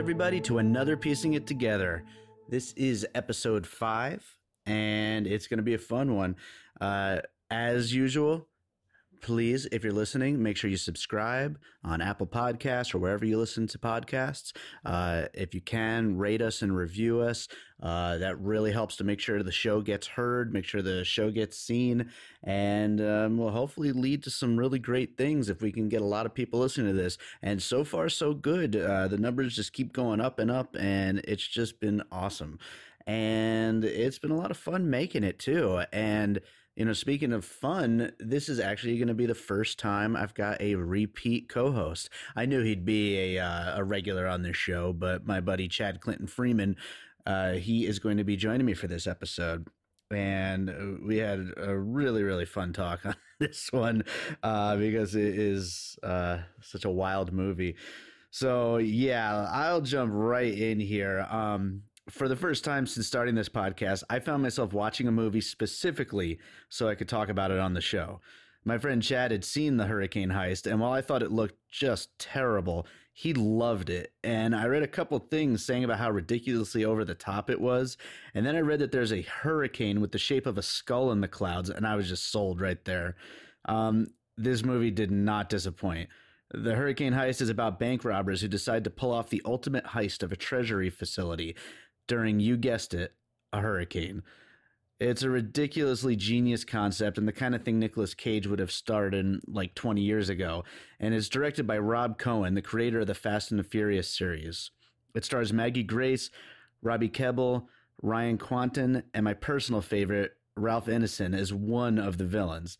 Everybody, to another Piecing It Together. This is episode five, and it's going to be a fun one. Uh, as usual, please, if you're listening, make sure you subscribe on Apple Podcasts or wherever you listen to podcasts. Uh, if you can, rate us and review us. Uh, that really helps to make sure the show gets heard, make sure the show gets seen, and um, will hopefully lead to some really great things if we can get a lot of people listening to this. And so far, so good. Uh, the numbers just keep going up and up, and it's just been awesome. And it's been a lot of fun making it too. And you know, speaking of fun, this is actually going to be the first time I've got a repeat co-host. I knew he'd be a uh, a regular on this show, but my buddy Chad Clinton Freeman, uh, he is going to be joining me for this episode. And uh, we had a really, really fun talk on this one uh, because it is uh, such a wild movie. So yeah, I'll jump right in here. Um, for the first time since starting this podcast, I found myself watching a movie specifically so I could talk about it on the show. My friend Chad had seen the hurricane heist, and while I thought it looked just terrible, he loved it. And I read a couple things saying about how ridiculously over the top it was. And then I read that there's a hurricane with the shape of a skull in the clouds, and I was just sold right there. Um, this movie did not disappoint. The Hurricane Heist is about bank robbers who decide to pull off the ultimate heist of a treasury facility during, you guessed it, a hurricane. It's a ridiculously genius concept and the kind of thing Nicolas Cage would have started in like 20 years ago. And it's directed by Rob Cohen, the creator of the Fast and the Furious series. It stars Maggie Grace, Robbie Kebbell, Ryan Kwanten, and my personal favorite, Ralph Ineson, as one of the villains.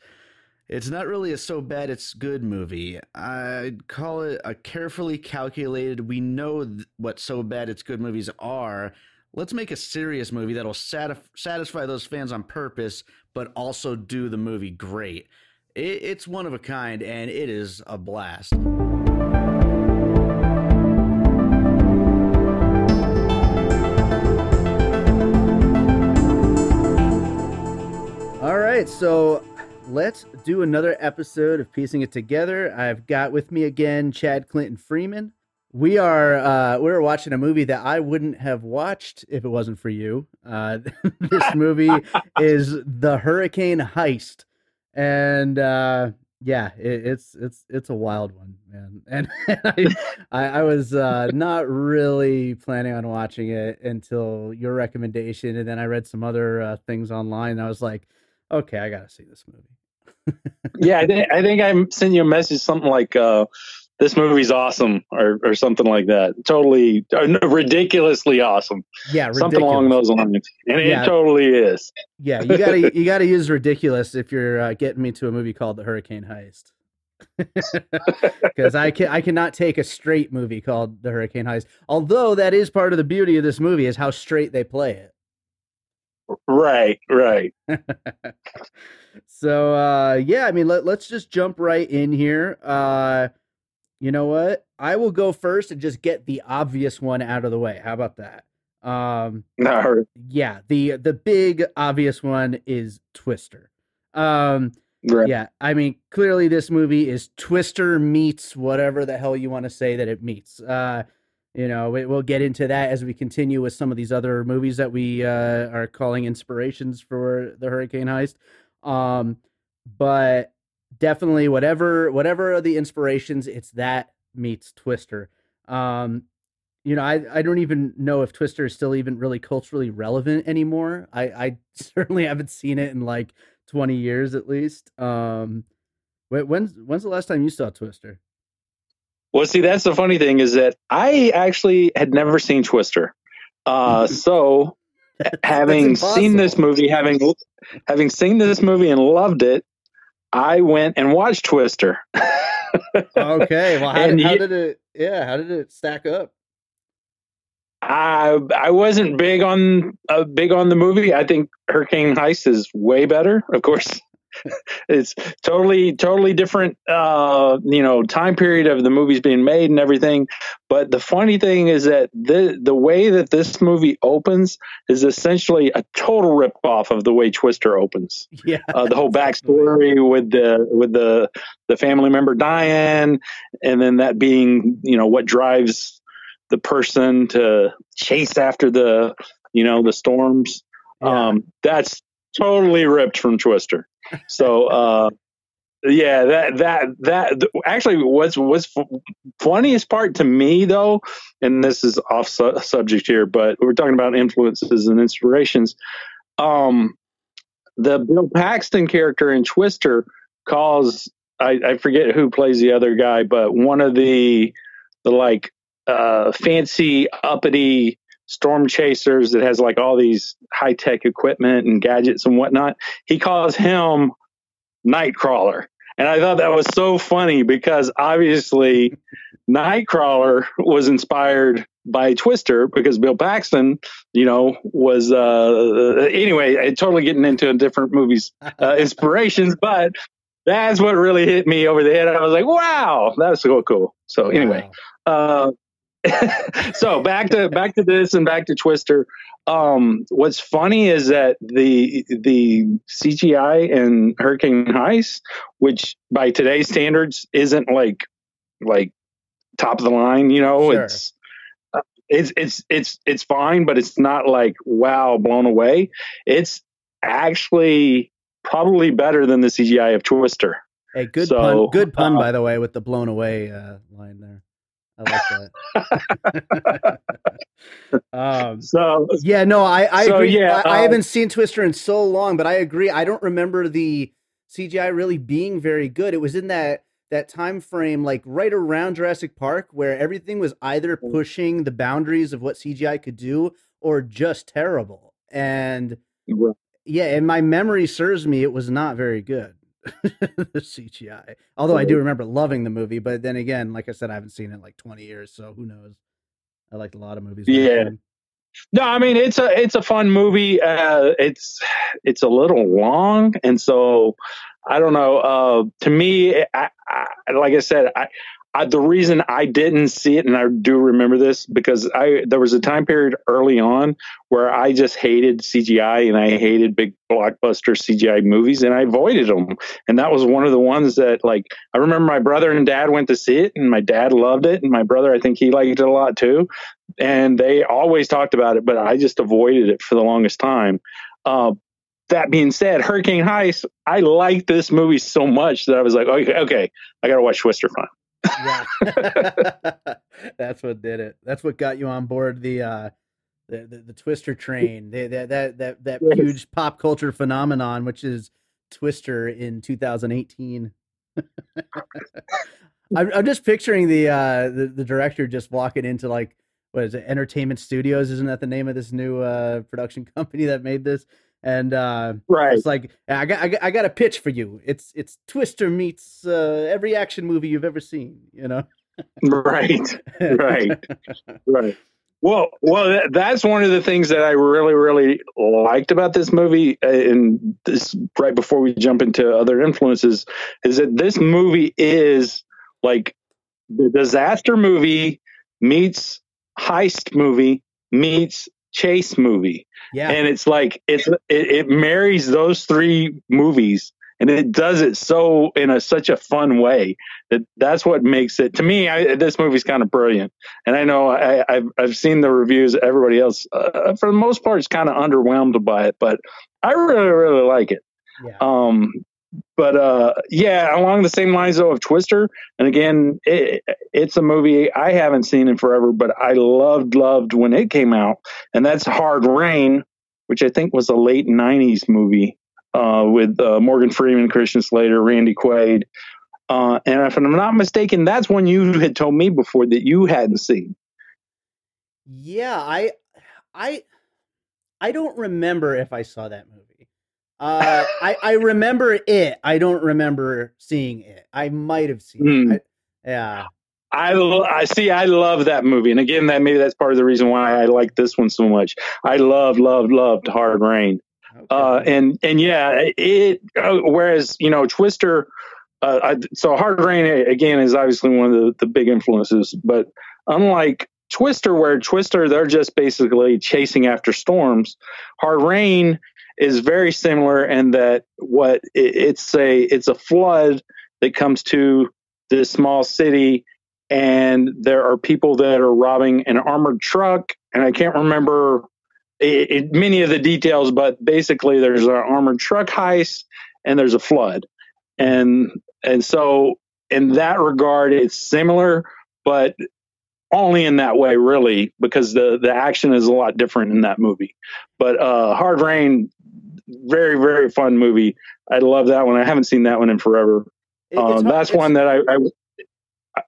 It's not really a so bad it's good movie. I'd call it a carefully calculated, we know th- what so bad it's good movies are let's make a serious movie that'll satisf- satisfy those fans on purpose, but also do the movie great. It- it's one of a kind, and it is a blast. All right, so let's do another episode of Piecing It Together. I've got with me again Chad Clinton Freeman we are uh we are watching a movie that I wouldn't have watched if it wasn't for you. Uh this movie is The Hurricane Heist. And uh yeah, it, it's it's it's a wild one, man. And, and I, I, was uh not really planning on watching it until your recommendation and then I read some other uh, things online and I was like, okay, I got to see this movie. yeah, I think I think I sent you a message something like uh this movie's awesome or, or something like that. Totally uh, ridiculously awesome. Yeah, ridiculous. something along those lines. And yeah. it totally is. Yeah, you gotta you gotta use ridiculous if you're uh, getting me to a movie called The Hurricane Heist. Because I can I cannot take a straight movie called The Hurricane Heist. Although that is part of the beauty of this movie is how straight they play it. Right, right. so uh yeah, I mean let, let's just jump right in here. Uh you know what? I will go first and just get the obvious one out of the way. How about that? Um, no. Yeah, the the big obvious one is Twister. Um, right. Yeah, I mean, clearly this movie is Twister meets whatever the hell you want to say that it meets. Uh, you know, we'll get into that as we continue with some of these other movies that we uh, are calling inspirations for the Hurricane Heist. Um, but definitely whatever whatever are the inspirations, it's that meets Twister. Um, you know, I, I don't even know if Twister is still even really culturally relevant anymore. I, I certainly haven't seen it in like 20 years at least. Um, when's when's the last time you saw Twister? Well, see, that's the funny thing is that I actually had never seen Twister. Uh, so having seen this movie, having having seen this movie and loved it, I went and watched Twister. okay. Well, how, did, how did it? Yeah, how did it stack up? I I wasn't big on uh, big on the movie. I think Hurricane Heist is way better. Of course, it's totally totally different uh you know time period of the movies being made and everything but the funny thing is that the the way that this movie opens is essentially a total rip off of the way twister opens yeah uh, the whole backstory with the with the the family member dying and then that being you know what drives the person to chase after the you know the storms. Yeah. Um, that's totally ripped from Twister. So uh, yeah, that that that actually what's what's fu- funniest part to me though, and this is off su- subject here, but we're talking about influences and inspirations. Um, the Bill Paxton character in Twister calls I, I forget who plays the other guy, but one of the the like uh, fancy uppity storm chasers that has like all these high tech equipment and gadgets and whatnot. He calls him Nightcrawler. And I thought that was so funny because obviously Nightcrawler was inspired by Twister because Bill Paxton, you know, was uh anyway, totally getting into different movies uh, inspirations, but that's what really hit me over the head. I was like, wow, that's so cool. So anyway, Wow. uh, so back to back to this and back to Twister. Um, what's funny is that the the CGI in Hurricane Heist, which by today's standards isn't like like top of the line, you know, Sure. it's uh, it's it's it's it's fine, but it's not like wow, blown away. It's actually probably better than the CGI of Twister. Hey, good So, pun. Good pun, uh, by the way, with the blown away uh, line there. I like that. um, So yeah, no, I, I So, agree. yeah, I, I uh, haven't seen Twister in so long, but I agree. I don't remember the CGI really being very good. It was in that that time frame, like right around Jurassic Park, where everything was either Mm. pushing the boundaries of what CGI could do or just terrible. And yeah, and my memory serves me, it was not very good. the CGI. Although I do remember loving the movie, but then again, like I said, I haven't seen it in like 20 years, so who knows? I liked a lot of movies. Yeah. No, I mean it's a it's a fun movie. Uh, it's it's a little long, and so I don't know. Uh, to me, I, I, like I said, I, I the reason I didn't see it, and I do remember this because I there was a time period early on where I just hated CGI and I hated big blockbuster CGI movies, and I avoided them. And that was one of the ones that like I remember my brother and dad went to see it, and my dad loved it, and my brother I think he liked it a lot too and they always talked about it, but I just avoided it for the longest time. Uh, that being said, Hurricane Heist, I liked this movie so much that I was like, okay, okay, I got to watch Twister Fun. Yeah. That's what did it. That's what got you on board the uh the, the, the Twister train. The, that that that that Yes. huge pop culture phenomenon which is Twister in 2018. I'm, I'm just picturing the uh the, the director just walking into like what is it entertainment studios isn't that the name of this new uh production company that made this and uh Right. it's like I got, I got I got a pitch for you. It's it's Twister meets uh, every action movie you've ever seen. You know, Right. Right. Right. Well, well, that, that's one of the things that I really, really liked about this movie. uh, And this right before we jump into other influences, is that this movie is like the disaster movie meets heist movie meets chase movie. Yeah, and it's like it's it, it marries those three movies and it does it so in a such a fun way that that's what makes it to me I, this movie's kind of brilliant. And i know I, I've, I've seen the reviews everybody else uh, for the most part is kind of underwhelmed by it but i really really like it. Yeah. um but uh yeah along the same lines though of twister. And again it, it's a movie i haven't seen in forever but i loved loved when it came out. And that's hard rain which i think was a late 90s movie uh with uh, morgan freeman christian slater randy quaid. Uh and if i'm not mistaken that's one you had told me before that you hadn't seen. Yeah, I, I, I don't remember if I saw that movie. Uh, I I remember it. I don't remember seeing it. I might have seen Hmm. it. I, yeah, I, I see. I love that movie, and again, that maybe that's part of the reason why I like this one so much. I love, love, loved Hard Rain. okay. uh, and and yeah, it. Uh, whereas you know Twister, uh, I, so Hard Rain again is obviously one of the, the big influences, but unlike Twister, where Twister they're just basically chasing after storms, Hard Rain is very similar in that what it, it's a it's a flood that comes to this small city and there are people that are robbing an armored truck, and I can't remember it, it, many of the details, but basically there's an armored truck heist and there's a flood, and and so in that regard, it's similar, but only in that way, really, because the the action is a lot different in that movie. But uh, Hard Rain, very very fun movie. I love that one. I haven't seen that one in forever. Um, that's one that I, I,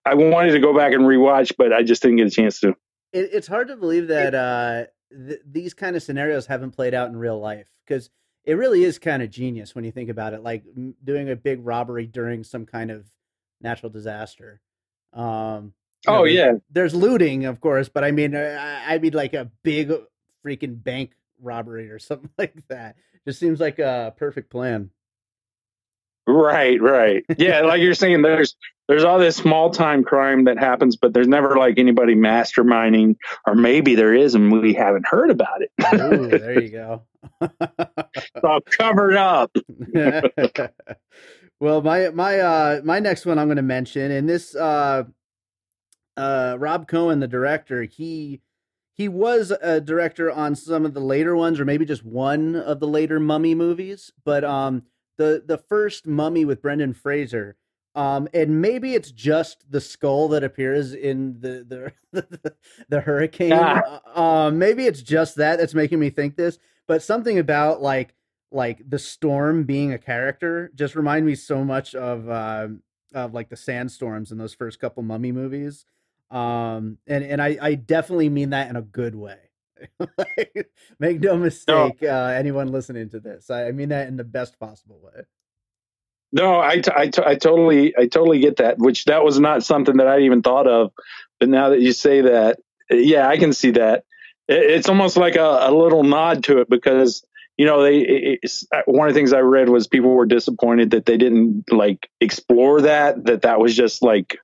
I wanted to go back and rewatch, but I just didn't get a chance to. It, it's hard to believe that uh, th- these kind of scenarios haven't played out in real life because it really is kind of genius when you think about it. Like doing a big robbery during some kind of natural disaster. Um, oh know, yeah, there's looting, of course, but I mean, uh, I, I mean like a big freaking bank robbery or something like that. Just seems like a perfect plan. Right, right. Yeah, like you're saying, there's there's all this small time crime that happens, but there's never like anybody masterminding, or maybe there is, and we haven't heard about it. Ooh, there you go. it's all covered up. well, my my uh my next one I'm going to mention, and this uh uh Rob Cohen, the director, he he was a director on some of the later ones, or maybe just one of the later Mummy movies. But um, the the first Mummy with Brendan Fraser, um, and maybe it's just the skull that appears in the the the, the hurricane. Yeah. Uh, um, maybe it's just that that's making me think this. But something about like like the storm being a character just remind me so much of uh, of like the sandstorms in those first couple mummy movies um and and i i definitely mean that in a good way. Make no mistake no. Uh, anyone listening to this I, I, mean that in the best possible way. No I, t- I, t- I totally i totally get that which that was not something that i even thought of but now that you say that yeah i can see that. It, it's almost like a, a little nod to it because you know they uh, one of the things i read was people were disappointed that they didn't like explore that that that was just like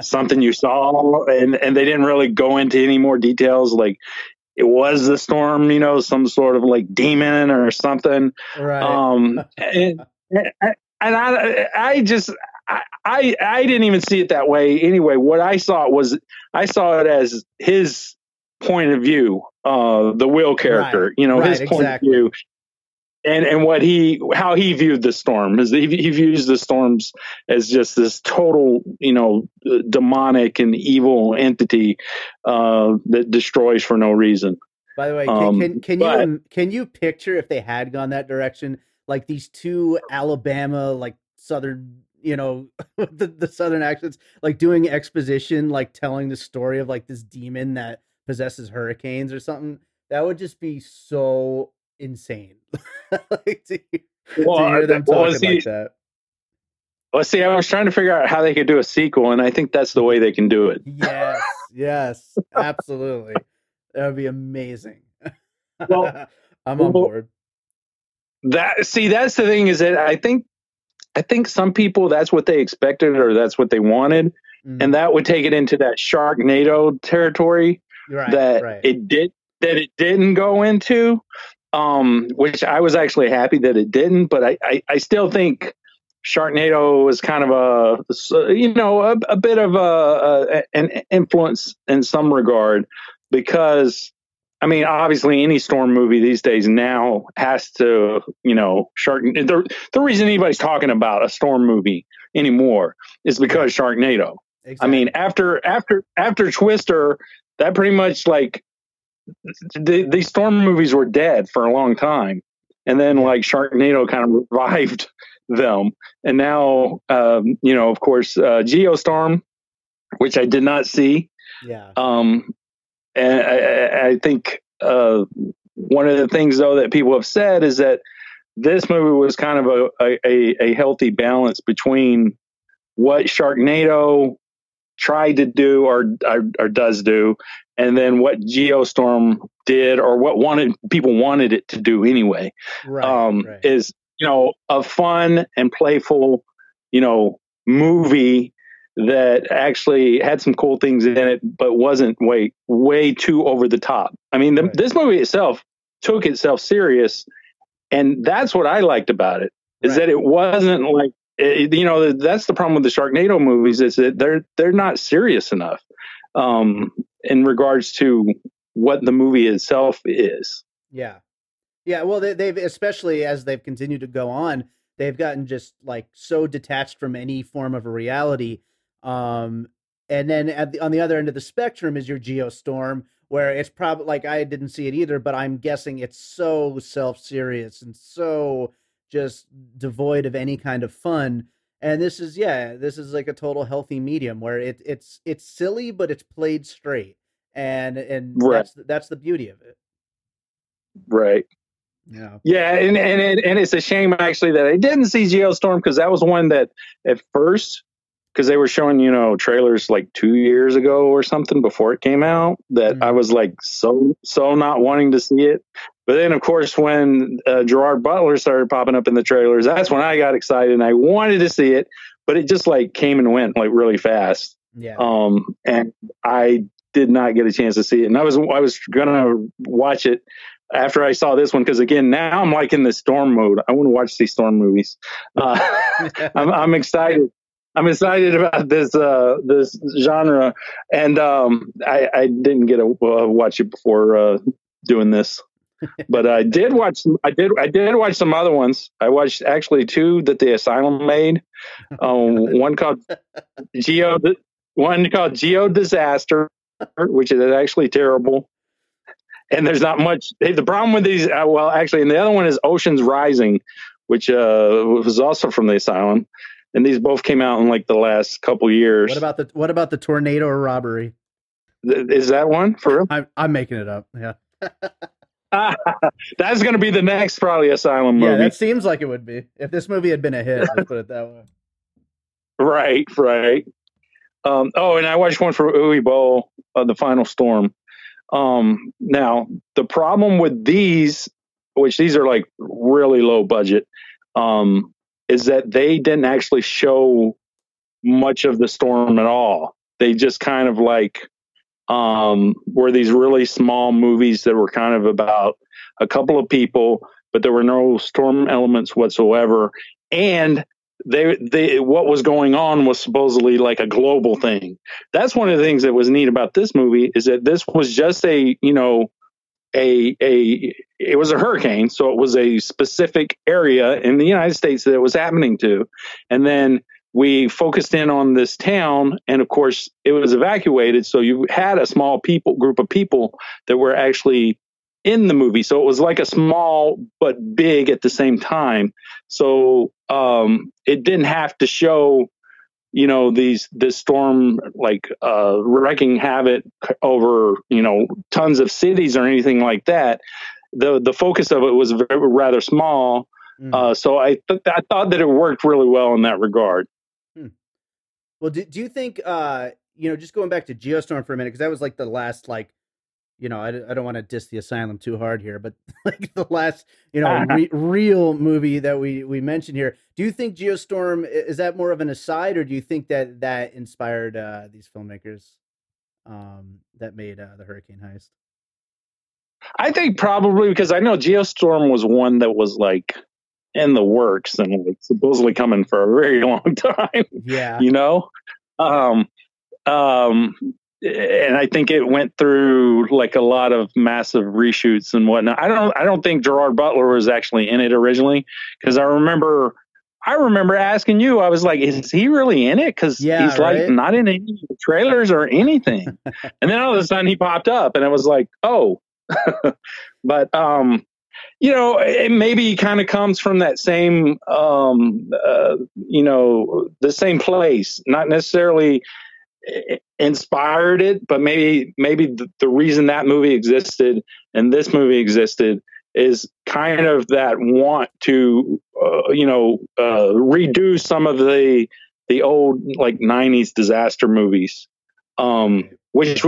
something you saw and and they didn't really go into any more details like it was the storm you know some sort of like demon or something right um and, and i i just I, I didn't even see it that way anyway. What I saw was I saw it as his point of view, uh, the Will character, right. you know, right, his point exactly. of view, and and what he how he viewed the storm is he, he views the storms as just this total, you know, demonic and evil entity uh, that destroys for no reason. By the way, can um, can, can but, you can you picture if they had gone that direction, like these two Alabama like southern you know the, the southern accents like doing exposition like telling the story of like this demon that possesses hurricanes or something, that would just be so insane. like to, well, to hear them talking he, like that. Well, see, I was trying to figure out how they could do a sequel, and I think that's the way they can do it. Yes, yes, absolutely. That would be amazing. Well, I'm on board. That see, that's the thing is that I think, I think some people that's what they expected or that's what they wanted, mm. and that would take it into that Sharknado territory right, that right. it did that it didn't go into, um, which I was actually happy that it didn't. But I, I, I still think Sharknado was kind of a you know a, a bit of a, a, an influence in some regard because I mean obviously any storm movie these days now has to you know shark the the reason anybody's talking about a storm movie anymore is because Sharknado. Exactly. I mean after after after Twister that pretty much like the, these storm movies were dead for a long time. And then like sharknado kind of revived them. And now um, you know of course uh, geostorm which i did not see. Yeah. Um and i, I think uh, one of the things though that people have said is that this movie was kind of a, a, a healthy balance between what Sharknado tried to do or, or, or does do, and then what Geostorm did or what wanted people wanted it to do anyway. Right, um, right. Is you know a fun and playful, you know, movie that actually had some cool things in it, but wasn't way way too over the top. I mean, the, right. this movie itself took itself serious, and that's what I liked about it. Is that it wasn't like it, you know that's the problem with the Sharknado movies is that they're they're not serious enough um, in regards to what the movie itself is. Yeah, yeah. Well, they, they've especially as they've continued to go on, they've gotten just like so detached from any form of a reality. Um, and then the, on the other end of the spectrum is your Geostorm, where it's probably like I didn't see it either, but I'm guessing it's so self serious and so just devoid of any kind of fun. And this is yeah, this is like a total healthy medium where it it's it's silly but it's played straight. And and right. that's that's the beauty of it. Right. Yeah. Yeah, and and and it's a shame actually that I didn't see Geostorm because that was one that at first because they were showing you know trailers like two years ago or something before it came out that mm-hmm. I was like so so not wanting to see it. But then of course when uh, Gerard Butler started popping up in the trailers, that's when I got excited and I wanted to see it, but it just like came and went like really fast. Yeah. Um, and I did not get a chance to see it, and I was I was gonna watch it after I saw this one because again now I'm like in the storm mode. I want to watch these storm movies. Uh, I'm, I'm excited. I'm excited about this uh, this genre, and um, I, I, didn't get to uh, watch it before uh, doing this, but I did watch. I did. I did watch some other ones. I watched actually two that the Asylum made. Um, one called Geo. One called Geo Disaster, which is actually terrible. And there's not much. Hey, the problem with these, uh, well, actually, and the other one is Oceans Rising, which uh, was also from the Asylum and these both came out in like the last couple years. What about the What about the tornado robbery? Is that one for real? I'm, I'm making it up. Yeah. That's going to be the next probably Asylum movie. Yeah, that seems like it would be if this movie had been a hit. let's put it that way. Right, right. Um, oh, and I watched one for Uwe Boll, uh, The Final Storm. Um, now, the problem with these, which these are like really low budget, um, is that they didn't actually show much of the storm at all. They just kind of like um, were these really small movies that were kind of about a couple of people, but there were no storm elements whatsoever. And they they what was going on was supposedly like a global thing. That's one of the things that was neat about this movie is that this was just a you know a a it was a hurricane, so it was a specific area in the United States that it was happening to, and then we focused in on this town, and of course it was evacuated. So you had a small people group of people that were actually in the movie, so it was like a small but big at the same time. So um, it didn't have to show you know these this storm like uh, wrecking havoc over you know tons of cities or anything like that. The the focus of it was very, rather small, mm. uh, so I th- I thought that it worked really well in that regard. Hmm. Well, do, do you think uh, you know just going back to Geostorm for a minute because that was like the last like you know, I, I don't want to diss the asylum too hard here, but like the last, you know, re- real movie that we we mentioned here. Do you think Geostorm is that more of an aside, or do you think that that inspired uh, these filmmakers um, that made uh, the Hurricane Heist? I think probably because I know Geostorm was one that was like in the works and like supposedly coming for a very long time. Yeah, you know. Um, um, and I think it went through like a lot of massive reshoots and whatnot. I don't I don't think Gerard Butler was actually in it originally because I remember I remember asking you. I was like, "Is he really in it?" Because yeah, he's right? like not in any trailers or anything. and then all of a sudden he popped up, and it was like, "Oh." but um, you know, it maybe kind of comes from that same um, uh, you know, the same place, not necessarily inspired it, but maybe maybe the, the, reason that movie existed and this movie existed is kind of that want to uh, you know uh, redo some of the the old like 90s disaster movies. Um, which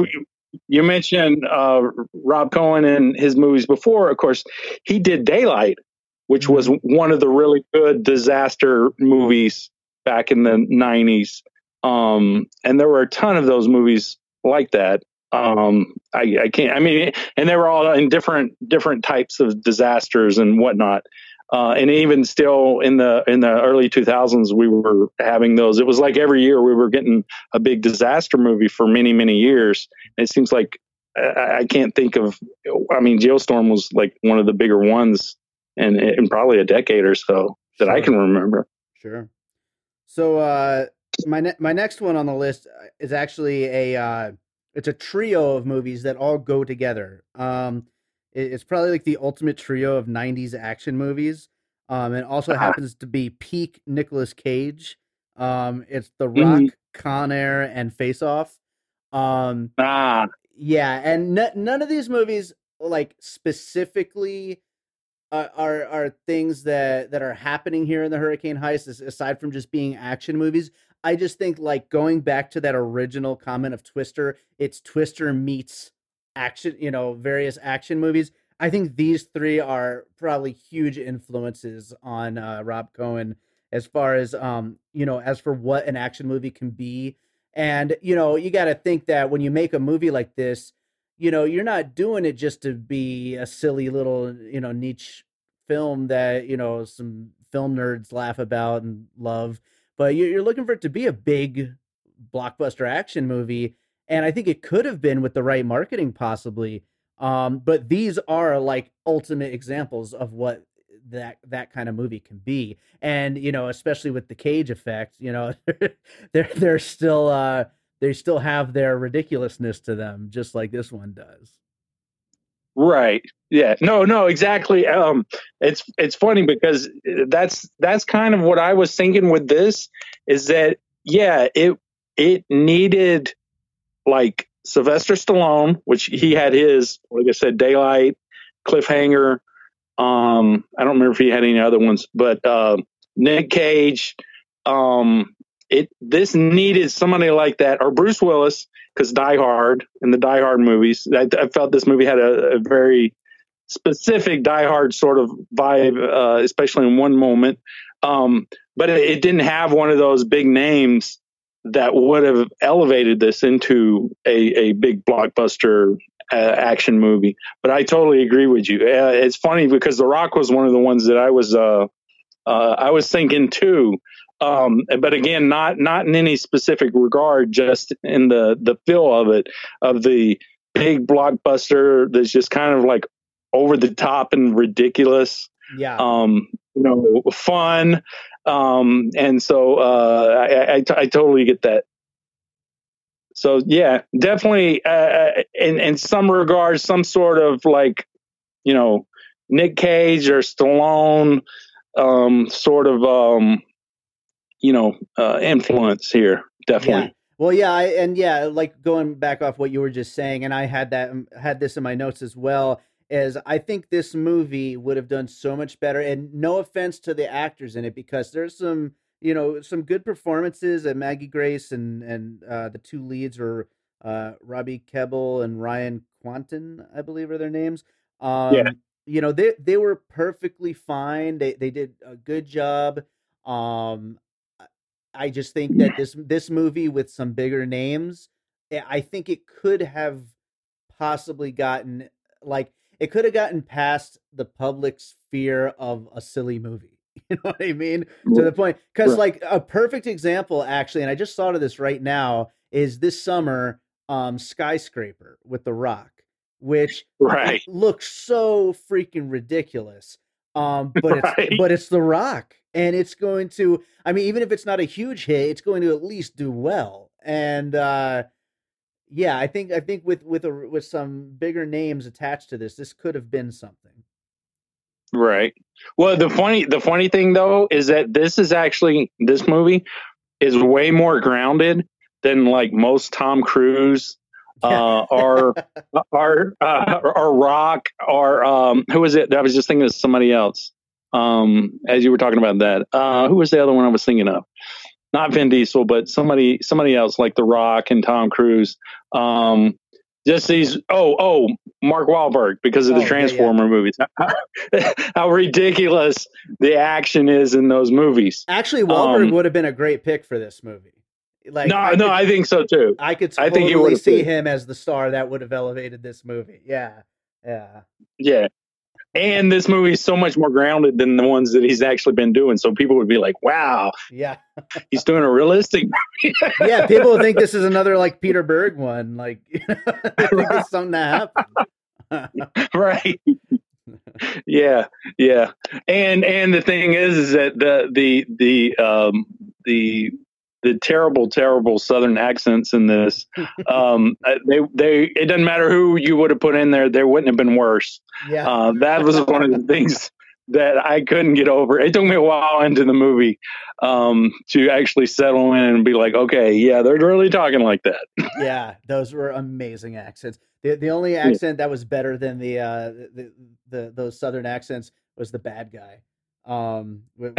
you mentioned uh, Rob Cohen and his movies before. Of course he did Daylight which was mm-hmm. one of the really good disaster movies back in the 90s um, and there were a ton of those movies like that. Um, I, I can't, I mean, and they were all in different, different types of disasters and whatnot. Uh, and even still in the in the early 2000s, we were having those. It was like every year we were getting a big disaster movie for many many years. And it seems like I, I can't think of. I mean, Geostorm was like one of the bigger ones, in, in probably a decade or so that sure. I can remember. Sure. So uh, my ne- my next one on the list is actually a uh, it's a trio of movies that all go together. Um, it's probably like the ultimate trio of 90s action movies. Um, and also uh-huh. happens to be peak Nicolas Cage. Um, it's The Rock, mm-hmm. Con Air, and Face Off. Um, ah. Yeah, and n- none of these movies like specifically uh, are are things that that are happening here in the Hurricane Heist, aside from just being action movies. I just think like going back to that original comment of Twister, it's Twister meets action, you know, various action movies. I think these three are probably huge influences on uh, Rob Cohen as far as um, you know, as for what an action movie can be. And you know, you got to think that when you make a movie like this, you know, you're not doing it just to be a silly little, you know, niche film that you know some film nerds laugh about and love, but you're looking for it to be a big blockbuster action movie and I think it could have been with the right marketing, possibly. Um, but these are like ultimate examples of what that that kind of movie can be, and you know, especially with the Cage effect, you know, they're they're still uh, they still have their ridiculousness to them, just like this one does. Right. Yeah. No. No. Exactly. Um. It's it's funny because that's that's kind of what I was thinking with this is that yeah it it needed like Sylvester Stallone, which he had his, like I said, Daylight, Cliffhanger. Um, I don't remember if he had any other ones, but uh, Nick Cage. Um, it this needed somebody like that, or Bruce Willis, because Die Hard and the Die Hard movies. I, I felt this movie had a, a, very specific Die Hard sort of vibe, uh, especially in one moment. Um, but it, it didn't have one of those big names that would have elevated this into a, a big blockbuster uh, action movie. But I totally agree with you. Uh, it's funny because The Rock was one of the ones that I was uh, uh, I was thinking too. Um, but again, not not in any specific regard, just in the the feel of it, of the big blockbuster that's just kind of like over the top and ridiculous. Yeah. Um, you know, fun. Um, and so uh, I, I, I totally get that. So yeah, definitely uh, uh, in in some regards, some sort of like you know Nick Cage or Stallone um, sort of um, you know uh, influence here. Definitely. Yeah. Well, yeah, I, and yeah, like going back off what you were just saying, and I had that had this in my notes as well is I think this movie would have done so much better. And no offense to the actors in it, because there's some, you know, some good performances. And Maggie Grace and and uh, the two leads are uh, Robbie Kebbell and Ryan Kwanten, I believe are their names. Um, yeah. You know, they they were perfectly fine. They they did a good job. Um, I just think that this this movie with some bigger names, eh, I think it could have possibly gotten like it could have gotten past the public's fear of a silly movie. You know what I mean? To the point, because like a perfect example, actually, and I just thought of this right now, is this summer, um, Skyscraper with The Rock, which right. looks so freaking ridiculous. Um, but right. it's but it's The Rock, and it's going to. I mean, even if it's not a huge hit, it's going to at least do well. And uh, yeah, I think I think with with a with some bigger names attached to this, this could have been something. Right. Well, the funny the funny thing though is that this is actually this movie is way more grounded than like most Tom Cruise uh, or or uh, or Rock or um, who was it? I was just thinking of somebody else. Um, as you were talking about that, uh, who was the other one I was thinking of? not Vin Diesel, but somebody somebody else like The Rock and Tom Cruise. Um, just these oh oh Mark Wahlberg because of the oh, Transformer yeah, movies. How, ridiculous the action is in those movies. Actually, Wahlberg um, would have been a great pick for this movie. Like no, I no, I think so too. I could totally I think see him as the star that would have elevated this movie. Yeah, yeah, yeah. And this movie is so much more grounded than the ones that he's actually been doing. So people would be like, "Wow, Yeah. he's doing a realistic." Yeah. People would think this is another like Peter Berg one. Like, they think it's something that happened. right yeah yeah and and the thing is is that the the the um the the terrible terrible southern accents in this um they they it doesn't matter who you would have put in there there wouldn't have been worse yeah. uh that was one of the things that i couldn't get over it took me a while into the movie um to actually settle in and be like okay yeah they're really talking like that yeah. Those were amazing accents. The the only accent that was better than the uh the, the those southern accents was the bad guy. Um, what-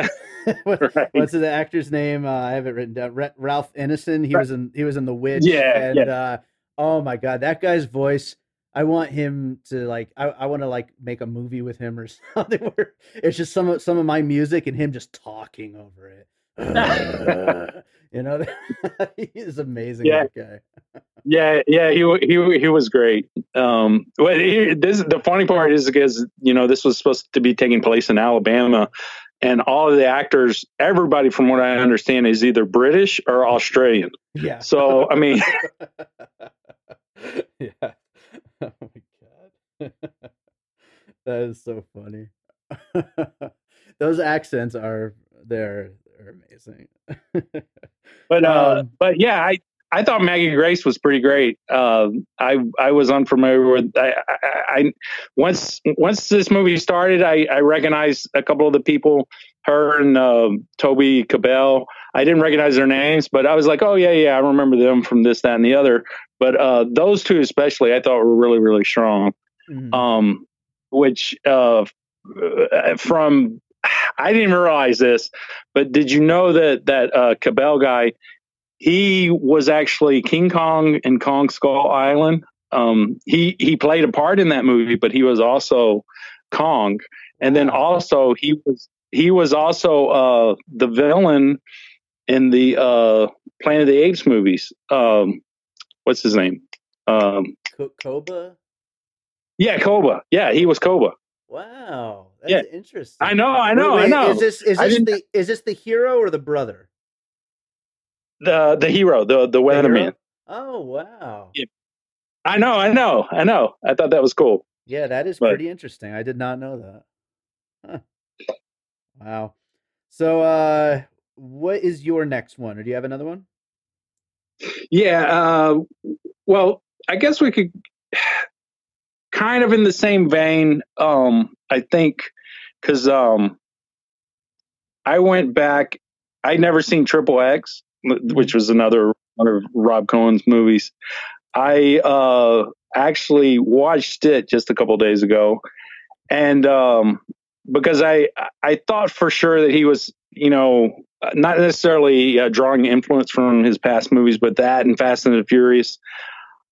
Right. what's the actor's name? Uh, I have it written down. Ra- Ralph Ineson. He was in he was in The Witch. Yeah, and yeah. uh, oh my god, that guy's voice. I want him to like. I, I want to like make a movie with him or something where it's just some of some of my music and him just talking over it. you know, he's amazing. Yeah. That guy. Yeah, yeah, he he he was great. Um, well, he, this the funny part is because you know this was supposed to be taking place in Alabama, and all of the actors, everybody from what I understand, is either British or Australian. Yeah. So I mean, yeah. Oh my god. that is so funny. Those accents are they're they're amazing. but uh, Um, but yeah, I I thought Maggie Grace was pretty great. Um, I I was unfamiliar with I, I, I once once this movie started, I I recognized a couple of the people, her and um, Toby Kebbell. I didn't recognize their names, but I was like, oh yeah, yeah, I remember them from this, that, and the other. But uh, those two especially, I thought were really really strong. mhm. Um, which uh, from I didn't realize this, but did you know that that uh, Kebbell guy? He was actually King Kong in Kong Skull Island. Um, he he played a part in that movie, but he was also Kong, and then also he was he was also uh, the villain in the uh, Planet of the Apes movies. Um, what's his name? Um, Koba. yeah, Koba. Yeah, he was Koba. Wow, that's Yeah. interesting. I know, I Wait, know, I know. Is this is this the is this the hero or the brother? The the hero, the the weatherman. Oh wow. Yeah. I know, I know, I know. I thought that was cool. Yeah, that is But- pretty interesting. I did not know that. Huh. Wow. So, uh, what is your next one, or do you have another one? Yeah. Uh, well, I guess we could kind of in the same vein. Um, I think because um, I went back. I'd never seen Triple X, which was another one of Rob Cohen's movies. I uh, actually watched it just a couple days ago, and um, because I I thought for sure that he was you know not necessarily uh, drawing influence from his past movies, but that and Fast and the Furious.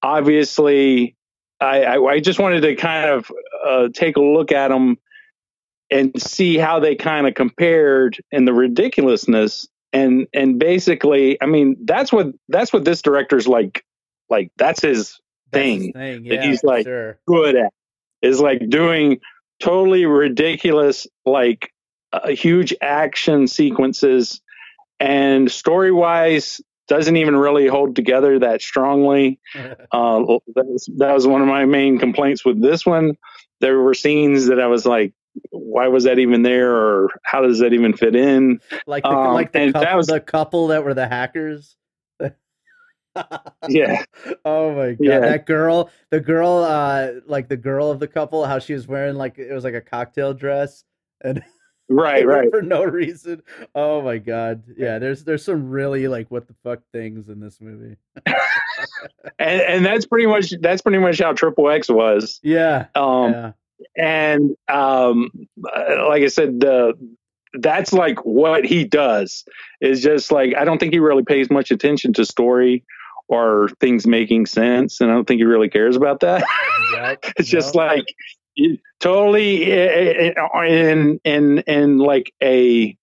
Obviously, I, I, I just wanted to kind of uh, take a look at them and see how they kind of compared and the ridiculousness and and basically, I mean, that's what that's what this director's like. Like that's his That's his thing thing. that he's like- sure. good at is like doing totally ridiculous, like uh, huge action sequences, and story wise doesn't even really hold together that strongly. Uh, that, was, that was one of my main complaints with this one. There were scenes that I was like, why was that even there, or how does that even fit in? like the um, like the couple, that was- the couple that were the hackers. Yeah. Oh my god, Yeah. that girl, the girl, uh, like the girl of the couple, how she was wearing like it was like a cocktail dress and Right, right. for no reason. Oh my god, yeah. There's there's some really like what the fuck things in this movie. And, and that's pretty much that's pretty much how Triple X was. Yeah, Um, yeah, and um, uh, like I said, the that's like what he does is just like I don't think he really pays much attention to story or things making sense, and I don't think he really cares about that. Yep, it's just like totally eh, eh, in in in like a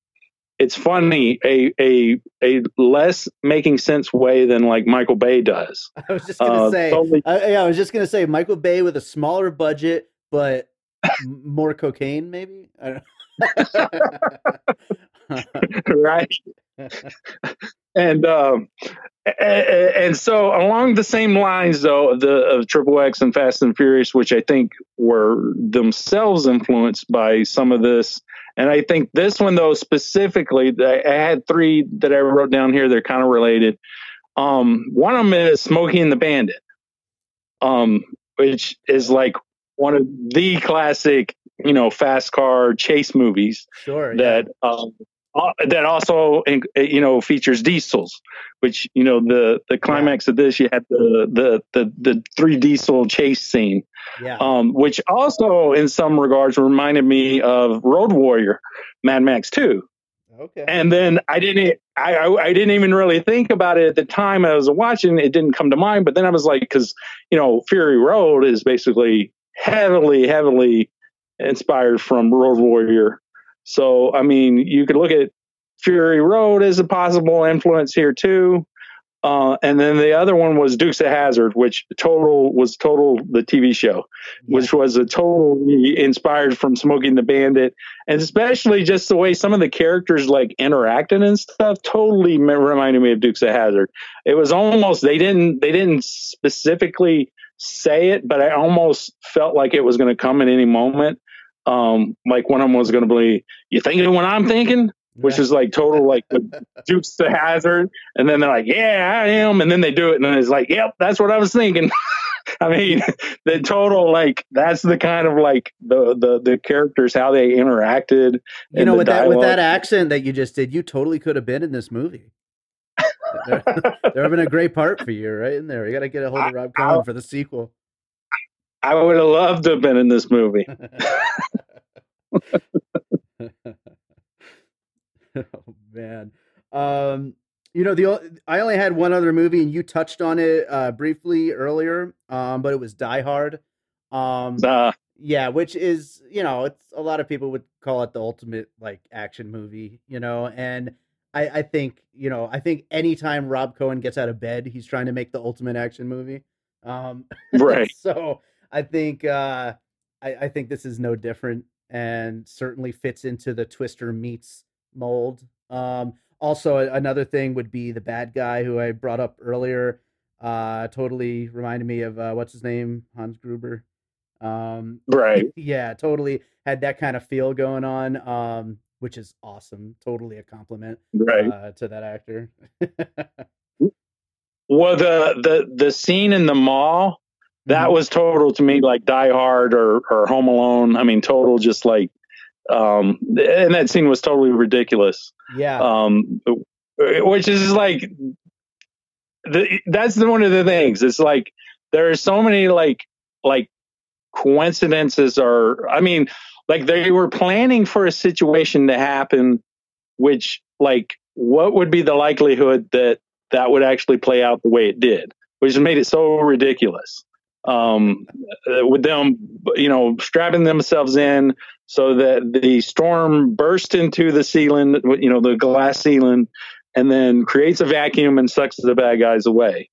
it's funny a a a less making sense way than like Michael Bay does. I was just gonna Uh, say, totally- I, yeah, I was just gonna say Michael Bay with a smaller budget, but more cocaine, maybe. right. and um, and so along the same lines though the of triple x and fast and furious which i think were themselves influenced by some of this and i think this one though specifically i had three that i wrote down here they're kind of related um, one of them is Smokey and the Bandit um, which is like one of the classic you know fast car chase movies sure that yeah. um, uh, that also you know features diesels which you know the the climax yeah. of this you had the the the the three diesel chase scene yeah. um, which also in some regards reminded me of road warrior mad max 2 okay and then i didn't I, I, I didn't even really think about it at the time i was watching it didn't come to mind but then i was like because you know fury road is basically heavily heavily inspired from road warrior so, I mean, you could look at Fury Road as a possible influence here too. Uh, and then the other one was Dukes of Hazzard, which total was total the TV show, which was a total inspired from Smokey and the Bandit, and especially just the way some of the characters like interacted and stuff totally reminded me of Dukes of Hazzard. It was almost they didn't they didn't specifically say it, but I almost felt like it was going to come at any moment um, like one of them was going to be, you thinking what I'm thinking? Which is like total like Dukes to Hazard, and then they're like, "Yeah, I am," and then they do it, and then it's like, "Yep, that's what I was thinking." I mean, the total like that's the kind of like the the the characters how they interacted. You know, with dialogue. that with that accent that you just did, you totally could have been in this movie. There, there have been a great part for you right in there. You got to get a hold of Rob Cohen for the sequel. I would have loved to have been in this movie. oh man. Um, you know, the I only had one other movie, and you touched on it uh, briefly earlier, um, but it was Die Hard. Um, uh, yeah, which is you know, it's a lot of people would call it the ultimate like action movie, you know, and I, I think you know, I think anytime Rob Cohen gets out of bed, he's trying to make the ultimate action movie. Um, right. so I think uh, I, I think this is no different, and certainly fits into the Twister meets mold. Um, also, another thing would be the bad guy who I brought up earlier. Uh, totally reminded me of uh, what's his name, Hans Gruber. Um, right. Yeah, totally had that kind of feel going on, um, which is awesome. Totally a compliment, right, uh, to that actor. well, the the the scene in the mall that mm-hmm. was total to me like Die Hard or or Home Alone. I mean, total just like um and that scene was totally ridiculous. Yeah. Um which is like the, that's the, one of the things. It's like there are so many like like coincidences or I mean like they were planning for a situation to happen which like what would be the likelihood that that would actually play out the way it did which made it so ridiculous um, uh, with them, you know, strapping themselves in so that the storm bursts into the ceiling, you know, the glass ceiling, and then creates a vacuum and sucks the bad guys away.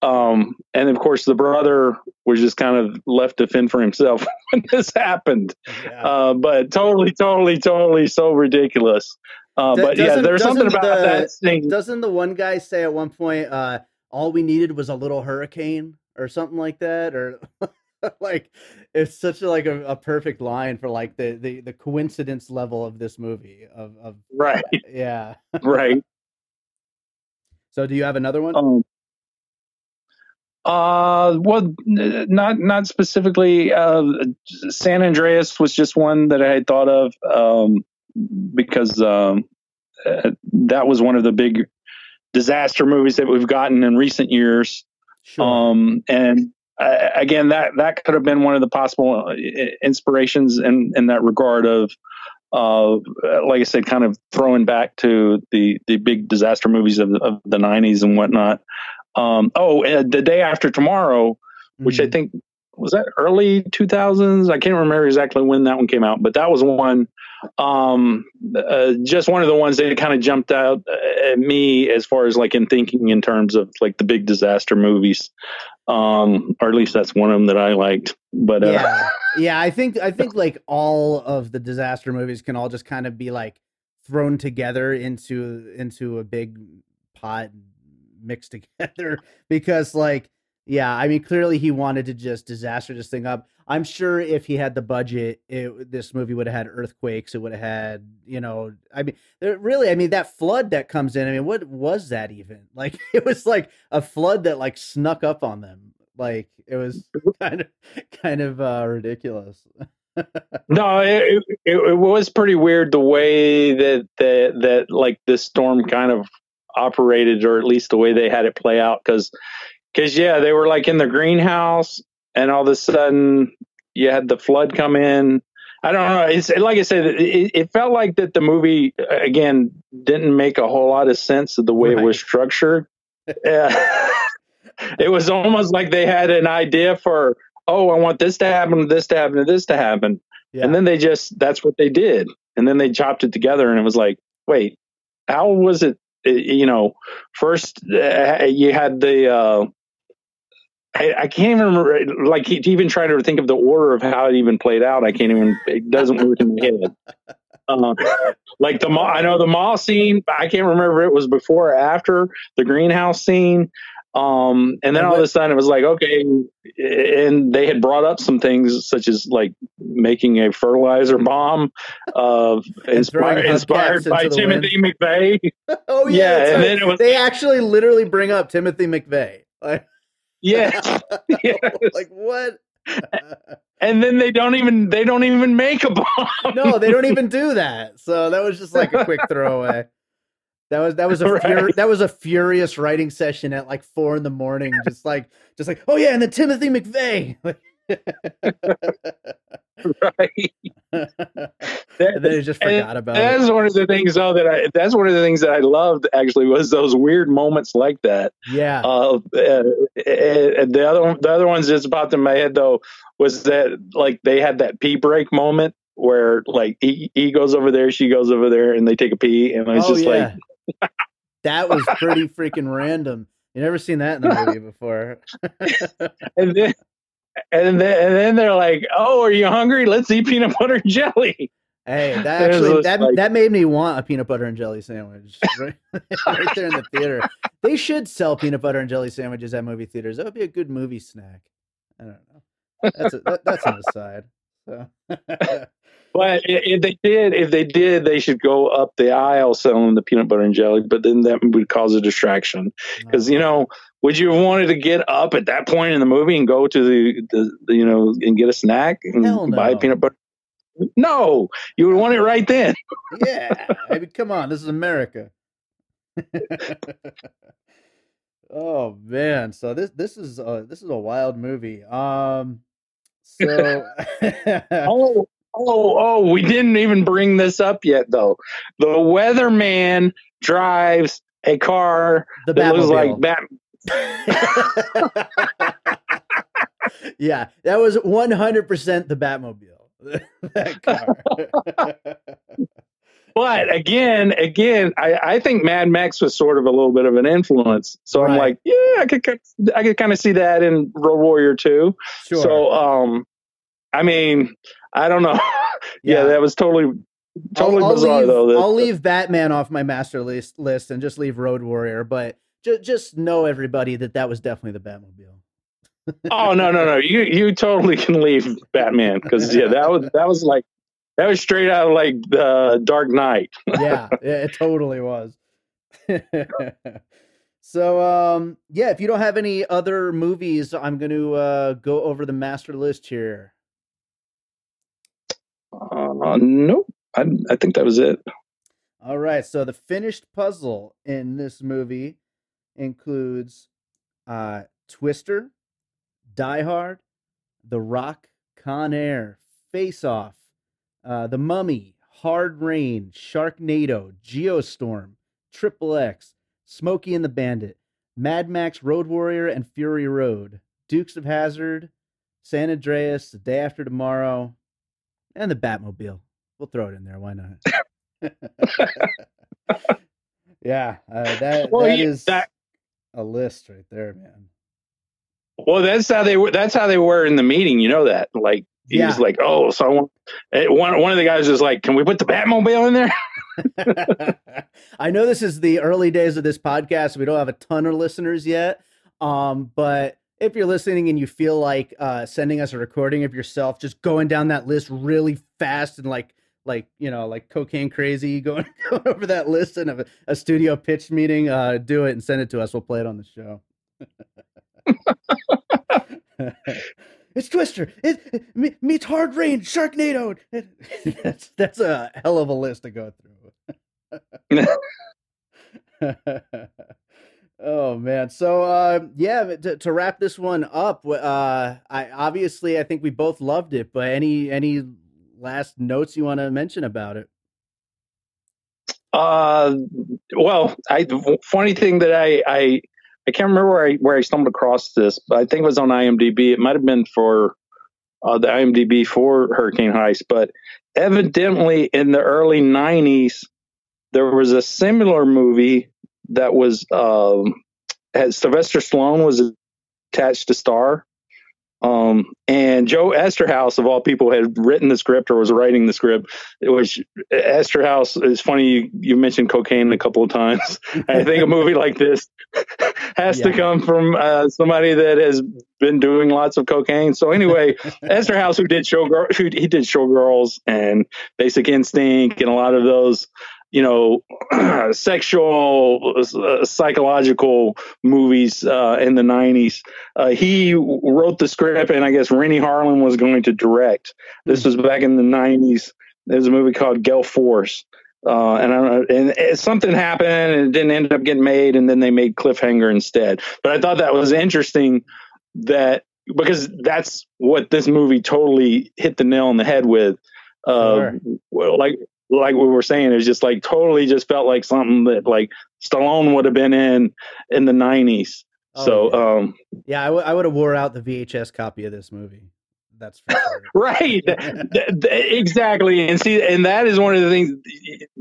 Um, and of course, the brother was just kind of left to fend for himself when this happened. Yeah. Uh, but totally, totally, totally so ridiculous. Uh, but yeah, there's something about the, that thing. Doesn't the one guy say at one point, uh, all we needed was a little hurricane? or something like that or like it's such a, like a, a, perfect line for like the, the the coincidence level of this movie of of right yeah right so do you have another one um uh well not not specifically uh san andreas was just one that i had thought of um because um uh, that was one of the big disaster movies that we've gotten in recent years Sure. Um, and uh, again, that that could have been one of the possible uh, inspirations in in that regard of uh, like I said, kind of throwing back to the the big disaster movies of, of the '90s and whatnot. Um, oh, uh, the day after tomorrow, which mm-hmm. I think was that early 2000s. I can't remember exactly when that one came out, but that was one. Um, uh, just one of the ones that kind of jumped out at me as far as like in thinking in terms of like the big disaster movies. Um, or at least that's one of them that I liked. But uh, yeah, yeah, I think I think like all of the disaster movies can all just kind of be like thrown together into into a big pot mixed together because like yeah, I mean clearly he wanted to just disaster this thing up. I'm sure if he had the budget, it, this movie would have had earthquakes. It would have had, you know, I mean, really, I mean, that flood that comes in. I mean, what was that even? Like, it was like a flood that like snuck up on them. Like, it was kind of, kind of uh, ridiculous. no, it, it, it was pretty weird the way that that that like this storm kind of operated, or at least the way they had it play out. Because, because yeah, they were like in the greenhouse and all of a sudden you had the flood come in. I don't know. It's like I said, it, it felt like that the movie again didn't make a whole lot of sense of the way right. it was structured. Yeah. it was almost like they had an idea for, oh, I want this to happen, this to happen, this to happen, yeah. and then they just that's what they did, and then they chopped it together, and it was like, wait, how was it? You know, first uh, you had the uh, I, I, can't even remember, like even trying to think of the order of how it even played out. I can't even. It doesn't work in my head. Uh, like the I know the mall scene. I can't remember it was before or after the greenhouse scene. Um, and then all of a sudden it was like, okay, and they had brought up some things such as like making a fertilizer bomb, uh, inspired, inspired by Timothy wind. McVeigh. oh yeah, yeah and then it was, they actually literally bring up Timothy McVeigh. Like, yeah. yes. like what? and then they don't even they don't even make a bomb. no, they don't even do that. So that was just like a quick throwaway. That was that was a right. fur- that was a furious writing session at like four in the morning, just like just like oh yeah, and then Timothy McVeigh. right. and then he just forgot about that's it. That's one of the things, though, that I. That's one of the things that I loved. Actually, was those weird moments like that. Yeah. Uh, uh, the other the other ones just popped in my head though was that like they had that pee break moment where like he, he goes over there, she goes over there, and they take a pee, and it's oh, just yeah. like that was pretty freaking random. You never seen that in the movie before. and then and then and then they're like, "Oh, are you hungry? Let's eat peanut butter and jelly." Hey, that actually that like, that made me want a peanut butter and jelly sandwich right, right there in the theater. They should sell peanut butter and jelly sandwiches at movie theaters. That would be a good movie snack. I don't know. That's a, that, that's an aside. So. but if they did, if they did, they should go up the aisle selling the peanut butter and jelly. But then that would cause a distraction because you know would you have wanted to get up at that point in the movie and go to the, the, the you know and get a snack and no. buy peanut butter? No, you would want it right then. yeah, I mean, come on, this is America. oh man, so this this is a, this is a wild movie. Um, so oh oh oh, we didn't even bring this up yet though. The weatherman drives a car the that looks like Bat yeah, that was 100% the Batmobile. that car. But again, again, I, I think Mad Max was sort of a little bit of an influence. So right. I'm like, yeah, I could I could kind of see that in Road Warrior too. Sure. So um I mean, I don't know. yeah, yeah, that was totally totally I'll, bizarre I'll leave, though. That, I'll leave Batman off my master list list and just leave Road Warrior, but just just know everybody that that was definitely the Batmobile. oh no no no! You you totally can leave Batman because yeah that was that was like that was straight out of like the Dark Knight. yeah, it totally was. so um yeah, if you don't have any other movies, I'm going to uh, go over the master list here. Uh, nope. I I think that was it. All right. So the finished puzzle in this movie includes uh, Twister, Die Hard, The Rock, Con Air, Face Off, uh, The Mummy, Hard Rain, Sharknado, Geostorm, Triple X, Smokey and the Bandit, Mad Max Road Warrior and Fury Road, Dukes of Hazzard, San Andreas, The Day After Tomorrow, and the Batmobile. We'll throw it in there. Why not? yeah, uh, that well, that is that, a list right there, man. Well, that's how they were. That's how they were in the meeting. You know that, like he's yeah. like, oh, so I want, eh, one one of the guys is like, can we put the Batmobile in there? I know this is the early days of this podcast. We don't have a ton of listeners yet, um, but if you're listening and you feel like uh, sending us a recording of yourself, just going down that list really fast and like like you know like cocaine crazy going, going over that list and a, a studio pitch meeting, uh, do it and send it to us. We'll play it on the show. It's Twister. It, it, meets Hard Rain, Sharknado. that's that's a hell of a list to go through. oh man. So uh, yeah, to, to, wrap this one up, uh, I obviously I think we both loved it. But any any last notes you want to mention about it? Uh, well, I funny thing that I I I can't remember where I where I stumbled across this, but I think it was on IMDb. It might have been for uh, the IMDb for Hurricane Heist, but evidently in the early '90s there was a similar movie that was um, had Sylvester Stallone was attached to star, um, and Joe Eszterhas, of all people, had written the script or was writing the script. Which Eszterhas is funny. You, you mentioned cocaine a couple of times. I think a movie like this has yeah. to come from uh, somebody that has been doing lots of cocaine. So anyway, Eszterhas, who did showgirl, who he did Showgirls and Basic Instinct and a lot of those you know, sexual, uh, psychological movies uh, in the 90s. Uh, he wrote the script, and I guess Renny Harlin was going to direct. This was back in the 90s. There's a movie called Gale Force. Uh, and I don't know, and something happened and it didn't end up getting made, and then they made Cliffhanger instead. But I thought that was interesting that because that's what this movie totally hit the nail on the head with. Uh, sure. like like we were saying, it's just like totally just felt like something that like Stallone would have been in in the nineties. Oh, so, yeah. um, yeah, I, w- I would have wore out the VHS copy of this movie. That's sure. right, exactly. And see, and that is one of the things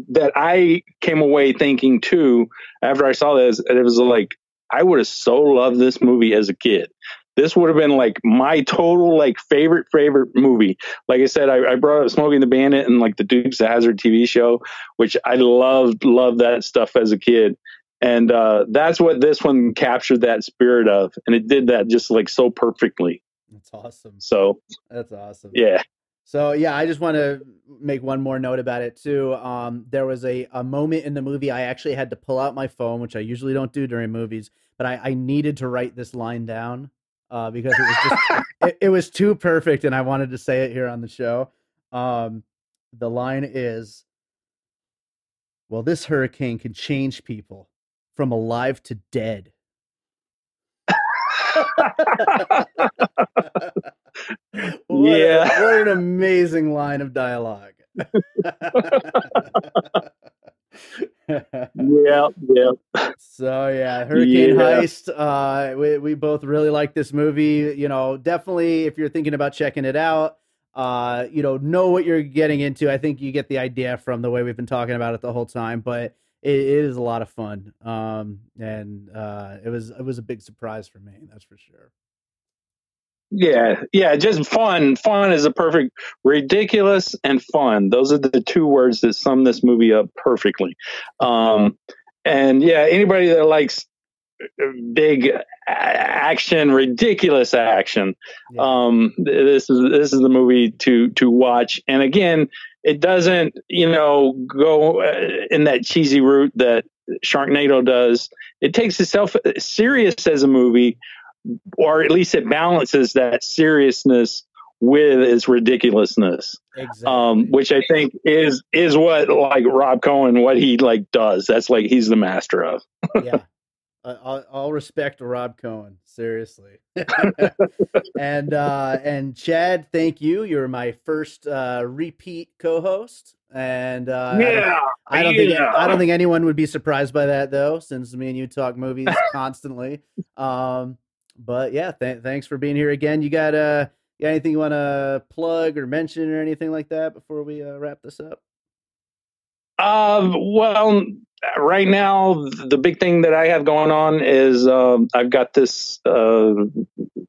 that I came away thinking too after I saw this. And it was like I would have so loved this movie as a kid this would have been like my total like favorite favorite movie. Like I said, I, I brought up Smokey and the Bandit and like the Dukes of Hazzard TV show, which I loved loved that stuff as a kid, and uh, that's what this one captured that spirit of, and it did that just like so perfectly. That's awesome. So that's awesome. Yeah. So yeah, I just want to make one more note about it too. Um, there was a, a moment in the movie I actually had to pull out my phone, which I usually don't do during movies, but I, I needed to write this line down uh, because it was just it, it, was too perfect, and I wanted to say it here on the show. Um, the line is, "Well, this hurricane can change people from alive to dead." what yeah, a, what an amazing line of dialogue. yeah, yeah. So yeah, Hurricane yeah. Heist. Uh, we we both really like this movie. You know, definitely if you're thinking about checking it out, uh, you know, know what you're getting into. I think you get the idea from the way we've been talking about it the whole time. But it, it is a lot of fun. Um, and uh, it was it was a big surprise for me. That's for sure. Yeah, yeah, just fun. Fun is a perfect ridiculous and fun. Those are the two words that sum this movie up perfectly. Um, and yeah, anybody that likes big action, ridiculous action, um, this is this is the movie to to watch. And again, it doesn't you know go uh, in that cheesy route that Sharknado does. It takes itself serious as a movie or at least it balances that seriousness with its ridiculousness. Exactly. Um, which I think is is what like Rob Cohen what he like does. That's like he's the master of. yeah. I'll, I'll, respect Rob Cohen seriously, and uh, and Chad, thank you. You're my first uh, repeat co-host, and uh, yeah, I don't, I don't yeah. think I don't think anyone would be surprised by that though, since me and you talk movies constantly. Um, but yeah, th- thanks for being here again. You got uh, you got anything you want to plug or mention or anything like that before we uh, wrap this up? Um, well, right now the big thing that I have going on is um, I've got this uh,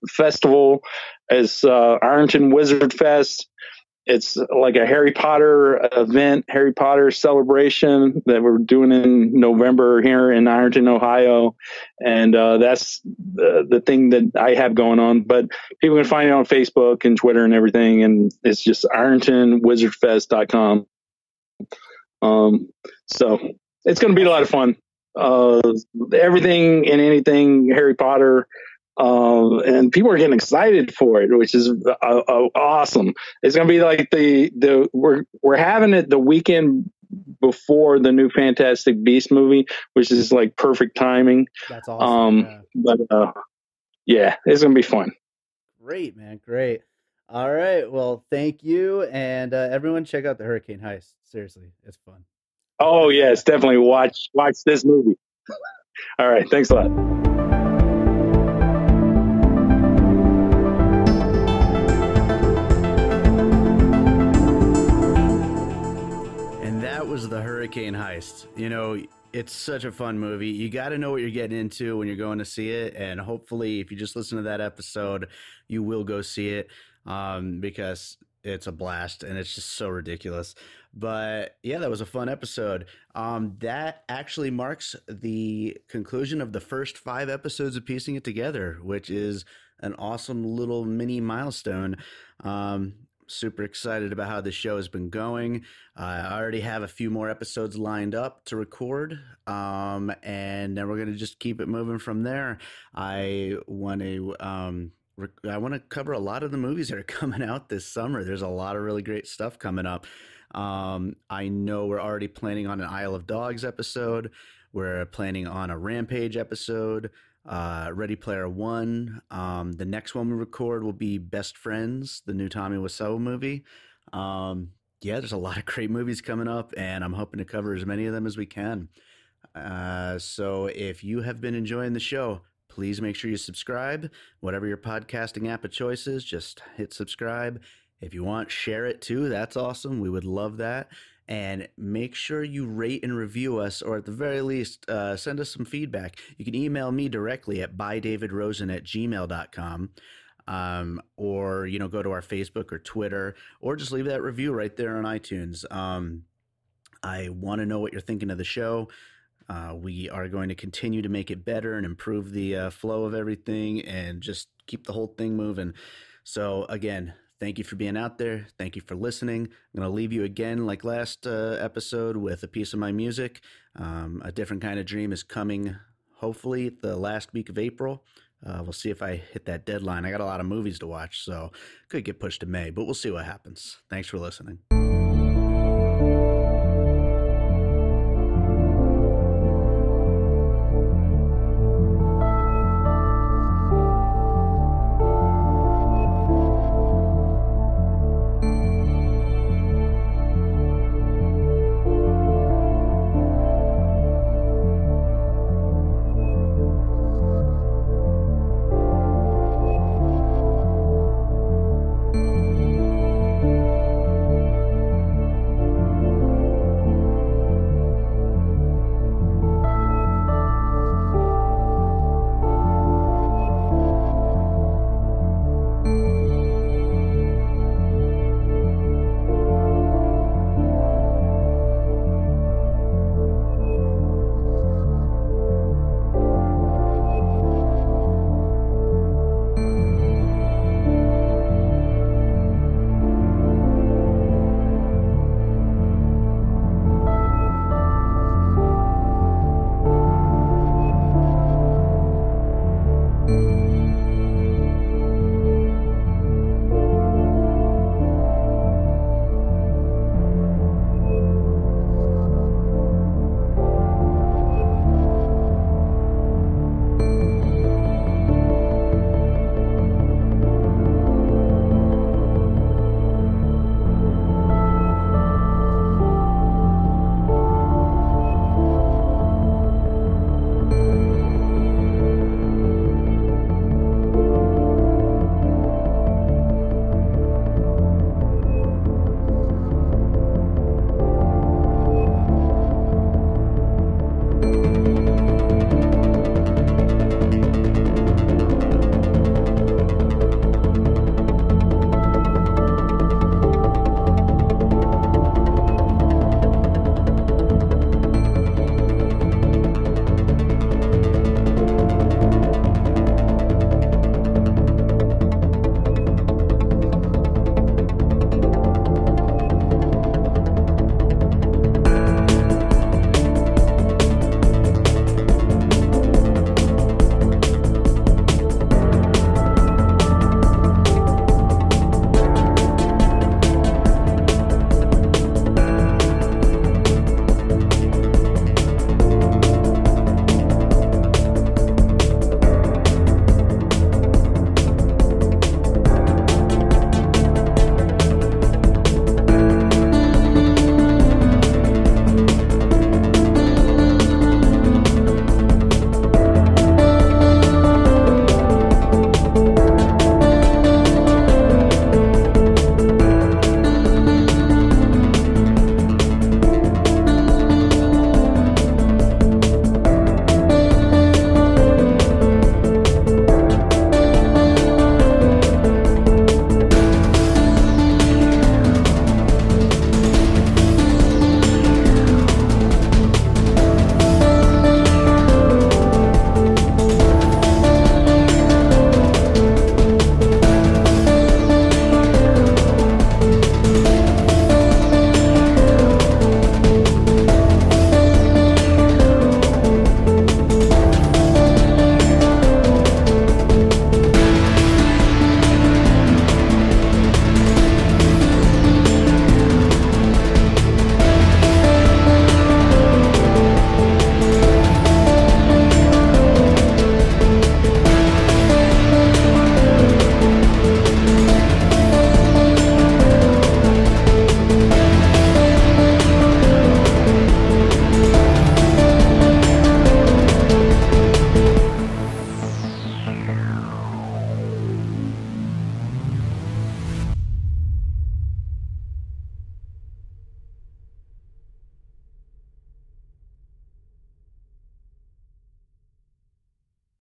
festival. It's uh, Ironton Wizard Fest. It's like a Harry Potter event, Harry Potter celebration that we're doing in November here in Ironton, Ohio, and uh, that's the, the thing that I have going on. But people can find it on Facebook and Twitter and everything, and it's just IrontonWizardFest.com. Um, so it's going to be a lot of fun. Uh, everything and anything Harry Potter um, and people are getting excited for it, which is uh, uh, awesome. It's going to be like the the we're we're having it the weekend before the new Fantastic Beast movie, which is like perfect timing. That's awesome. Um, yeah. But uh, yeah, it's going to be fun. Great, man. Great. All right. Well, thank you, and uh, everyone, check out the Hurricane Heist. Seriously, it's fun. Oh yes, definitely watch watch this movie. All right. Thanks a lot. Was the Hurricane Heist. You know, it's such a fun movie. You got to know what you're getting into when you're going to see it, and hopefully, if you just listen to that episode, you will go see it um, because it's a blast and it's just so ridiculous. But yeah, that was a fun episode. Um, that actually marks the conclusion of the first five episodes of Piecing It Together, which is an awesome little mini milestone. Um, super excited about how the show has been going. Uh, I already have a few more episodes lined up to record, um, and then we're going to just keep it moving from there. I want to. Um, I want to cover a lot of the movies that are coming out this summer. There's a lot of really great stuff coming up. Um, I know we're already planning on an Isle of Dogs episode. We're planning on a Rampage episode uh, Ready Player One. Um, the next one we record will be Best Friends, the new Tommy Wiseau movie. Um, yeah, there's a lot of great movies coming up, and I'm hoping to cover as many of them as we can. Uh, so if you have been enjoying the show, please make sure you subscribe. Whatever your podcasting app of choice is, just hit subscribe. If you want, share it too. That's awesome. We would love that and make sure you rate and review us, or at the very least, uh, send us some feedback. You can email me directly at bydavidrosen at gmail.com. Um, or you know go to our facebook or twitter or just leave that review right there on itunes um, i want to know what you're thinking of the show uh, we are going to continue to make it better and improve the uh, flow of everything and just keep the whole thing moving so again Thank you for being out there. Thank you for listening. I'm going to leave you again, like last uh, episode, with a piece of my music. Um, a different kind of dream is coming, hopefully, the last week of April. Uh, we'll see if I hit that deadline. I got a lot of movies to watch, so could get pushed to May, but we'll see what happens. Thanks for listening.